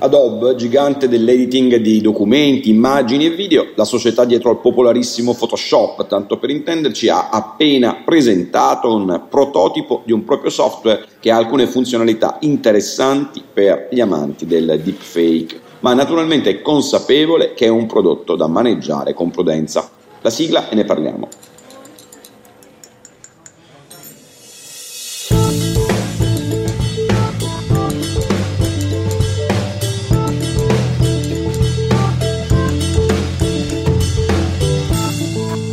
Adobe, gigante dell'editing di documenti, immagini e video, la società dietro al popolarissimo Photoshop, tanto per intenderci, ha appena presentato un prototipo di un proprio software che ha alcune funzionalità interessanti per gli amanti del deepfake, ma naturalmente è consapevole che è un prodotto da maneggiare con prudenza. La sigla e ne parliamo.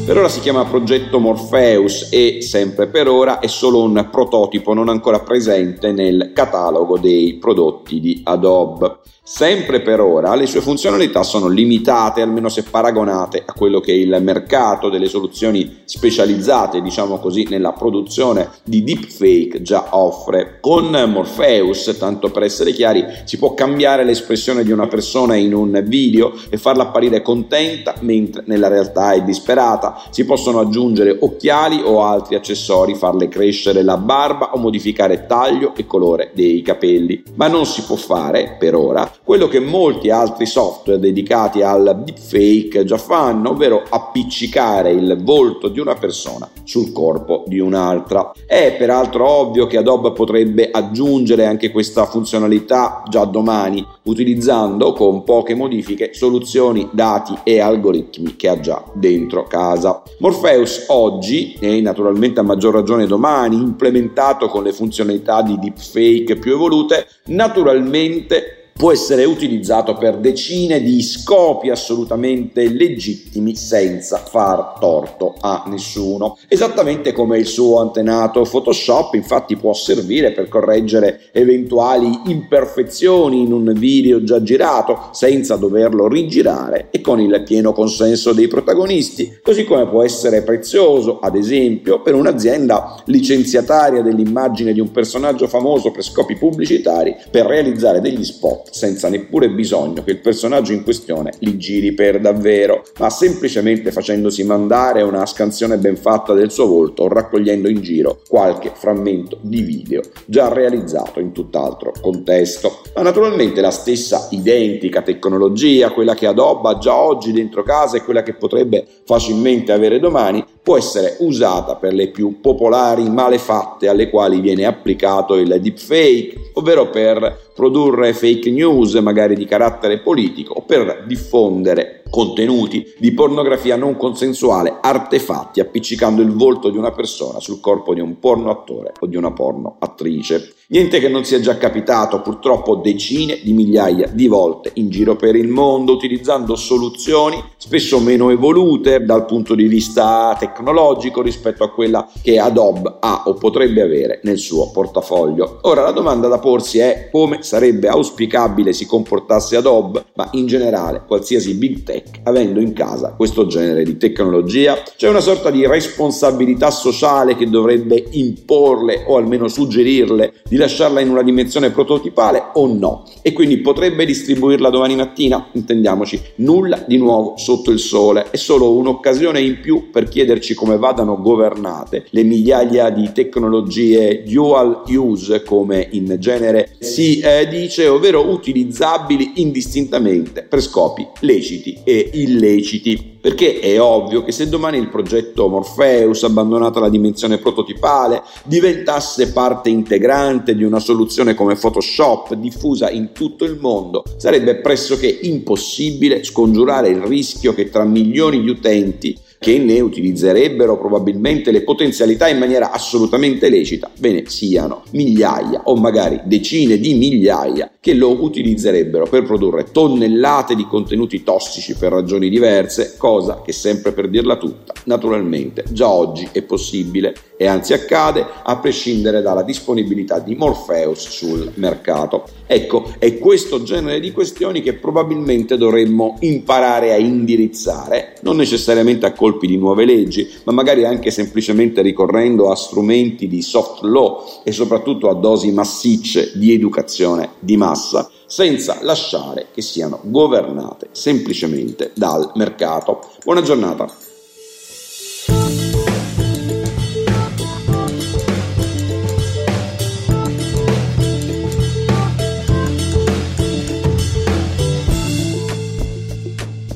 Per ora si chiama progetto Morpheus e sempre per ora è solo un prototipo non ancora presente nel catalogo dei prodotti di Adobe. Sempre per ora le sue funzionalità sono limitate, almeno se paragonate a quello che è il mercato delle soluzioni specializzate, diciamo così, nella produzione di deepfake già offre. Con Morpheus, tanto per essere chiari, si può cambiare l'espressione di una persona in un video e farla apparire contenta mentre nella realtà è disperata. Si possono aggiungere occhiali o altri accessori, farle crescere la barba o modificare taglio e colore dei capelli. Ma non si può fare, per ora, quello che molti altri software dedicati al deepfake già fanno, ovvero appiccicare il volto di una persona sul corpo di un'altra. È peraltro ovvio che Adobe potrebbe aggiungere anche questa funzionalità già domani, utilizzando con poche modifiche soluzioni, dati e algoritmi che ha già dentro casa. Morpheus oggi, e naturalmente a maggior ragione domani, implementato con le funzionalità di deepfake più evolute, naturalmente può essere utilizzato per decine di scopi assolutamente legittimi senza far torto a nessuno. Esattamente come il suo antenato Photoshop, infatti può servire per correggere eventuali imperfezioni in un video già girato senza doverlo rigirare e con il pieno consenso dei protagonisti, così come può essere prezioso, ad esempio, per un'azienda licenziataria dell'immagine di un personaggio famoso per scopi pubblicitari per realizzare degli spot senza neppure bisogno che il personaggio in questione li giri per davvero, ma semplicemente facendosi mandare una scansione ben fatta del suo volto o raccogliendo in giro qualche frammento di video già realizzato in tutt'altro contesto. Ma naturalmente la stessa identica tecnologia, quella che Adobe ha già oggi dentro casa e quella che potrebbe facilmente avere domani, può essere usata per le più popolari malefatte alle quali viene applicato il deepfake, ovvero per produrre fake news magari di carattere politico o per diffondere contenuti di pornografia non consensuale, artefatti appiccicando il volto di una persona sul corpo di un porno attore o di una porno attrice. Niente che non sia già capitato purtroppo decine di migliaia di volte in giro per il mondo utilizzando soluzioni spesso meno evolute dal punto di vista tecnologico rispetto a quella che Adobe ha o potrebbe avere nel suo portafoglio. Ora la domanda da porsi è come sarebbe auspicabile si comportasse Adobe, ma in generale qualsiasi big tech avendo in casa questo genere di tecnologia. C'è una sorta di responsabilità sociale che dovrebbe imporle o almeno suggerirle di lasciarla in una dimensione prototipale o no e quindi potrebbe distribuirla domani mattina? Intendiamoci, nulla di nuovo sotto il sole, è solo un'occasione in più per chiederci come vadano governate le migliaia di tecnologie dual use come in genere si eh, dice, ovvero utilizzabili indistintamente per scopi leciti e illeciti perché è ovvio che se domani il progetto Morpheus, abbandonata la dimensione prototipale, diventasse parte integrante di una soluzione come Photoshop diffusa in tutto il mondo, sarebbe pressoché impossibile scongiurare il rischio che tra milioni di utenti che ne utilizzerebbero probabilmente le potenzialità in maniera assolutamente lecita, bene siano migliaia o magari decine di migliaia che lo utilizzerebbero per produrre tonnellate di contenuti tossici per ragioni diverse, cosa che sempre per dirla tutta, naturalmente già oggi è possibile e anzi accade a prescindere dalla disponibilità di Morpheus sul mercato. Ecco, è questo genere di questioni che probabilmente dovremmo imparare a indirizzare, non necessariamente a colpi di nuove leggi, ma magari anche semplicemente ricorrendo a strumenti di soft law e soprattutto a dosi massicce di educazione di massa, senza lasciare che siano governate semplicemente dal mercato. Buona giornata.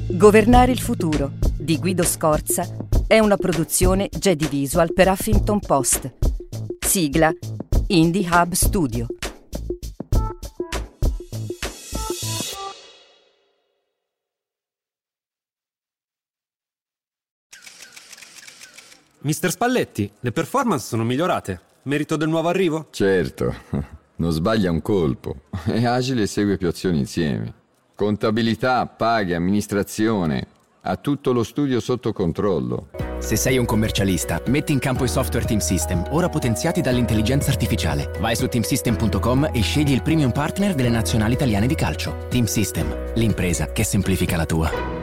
Governare il futuro di Guido Scorza è una produzione Jedi Visual per Huffington Post. Sigla Indie Hub Studio. Mister Spalletti, le performance sono migliorate. Merito del nuovo arrivo? Certo, non sbaglia un colpo. È agile e segue più azioni insieme. Contabilità, paghe, amministrazione. Ha tutto lo studio sotto controllo. Se sei un commercialista, metti in campo i software Team System, ora potenziati dall'intelligenza artificiale. Vai su teamsystem.com e scegli il premium partner delle nazionali italiane di calcio. Team System, l'impresa che semplifica la tua.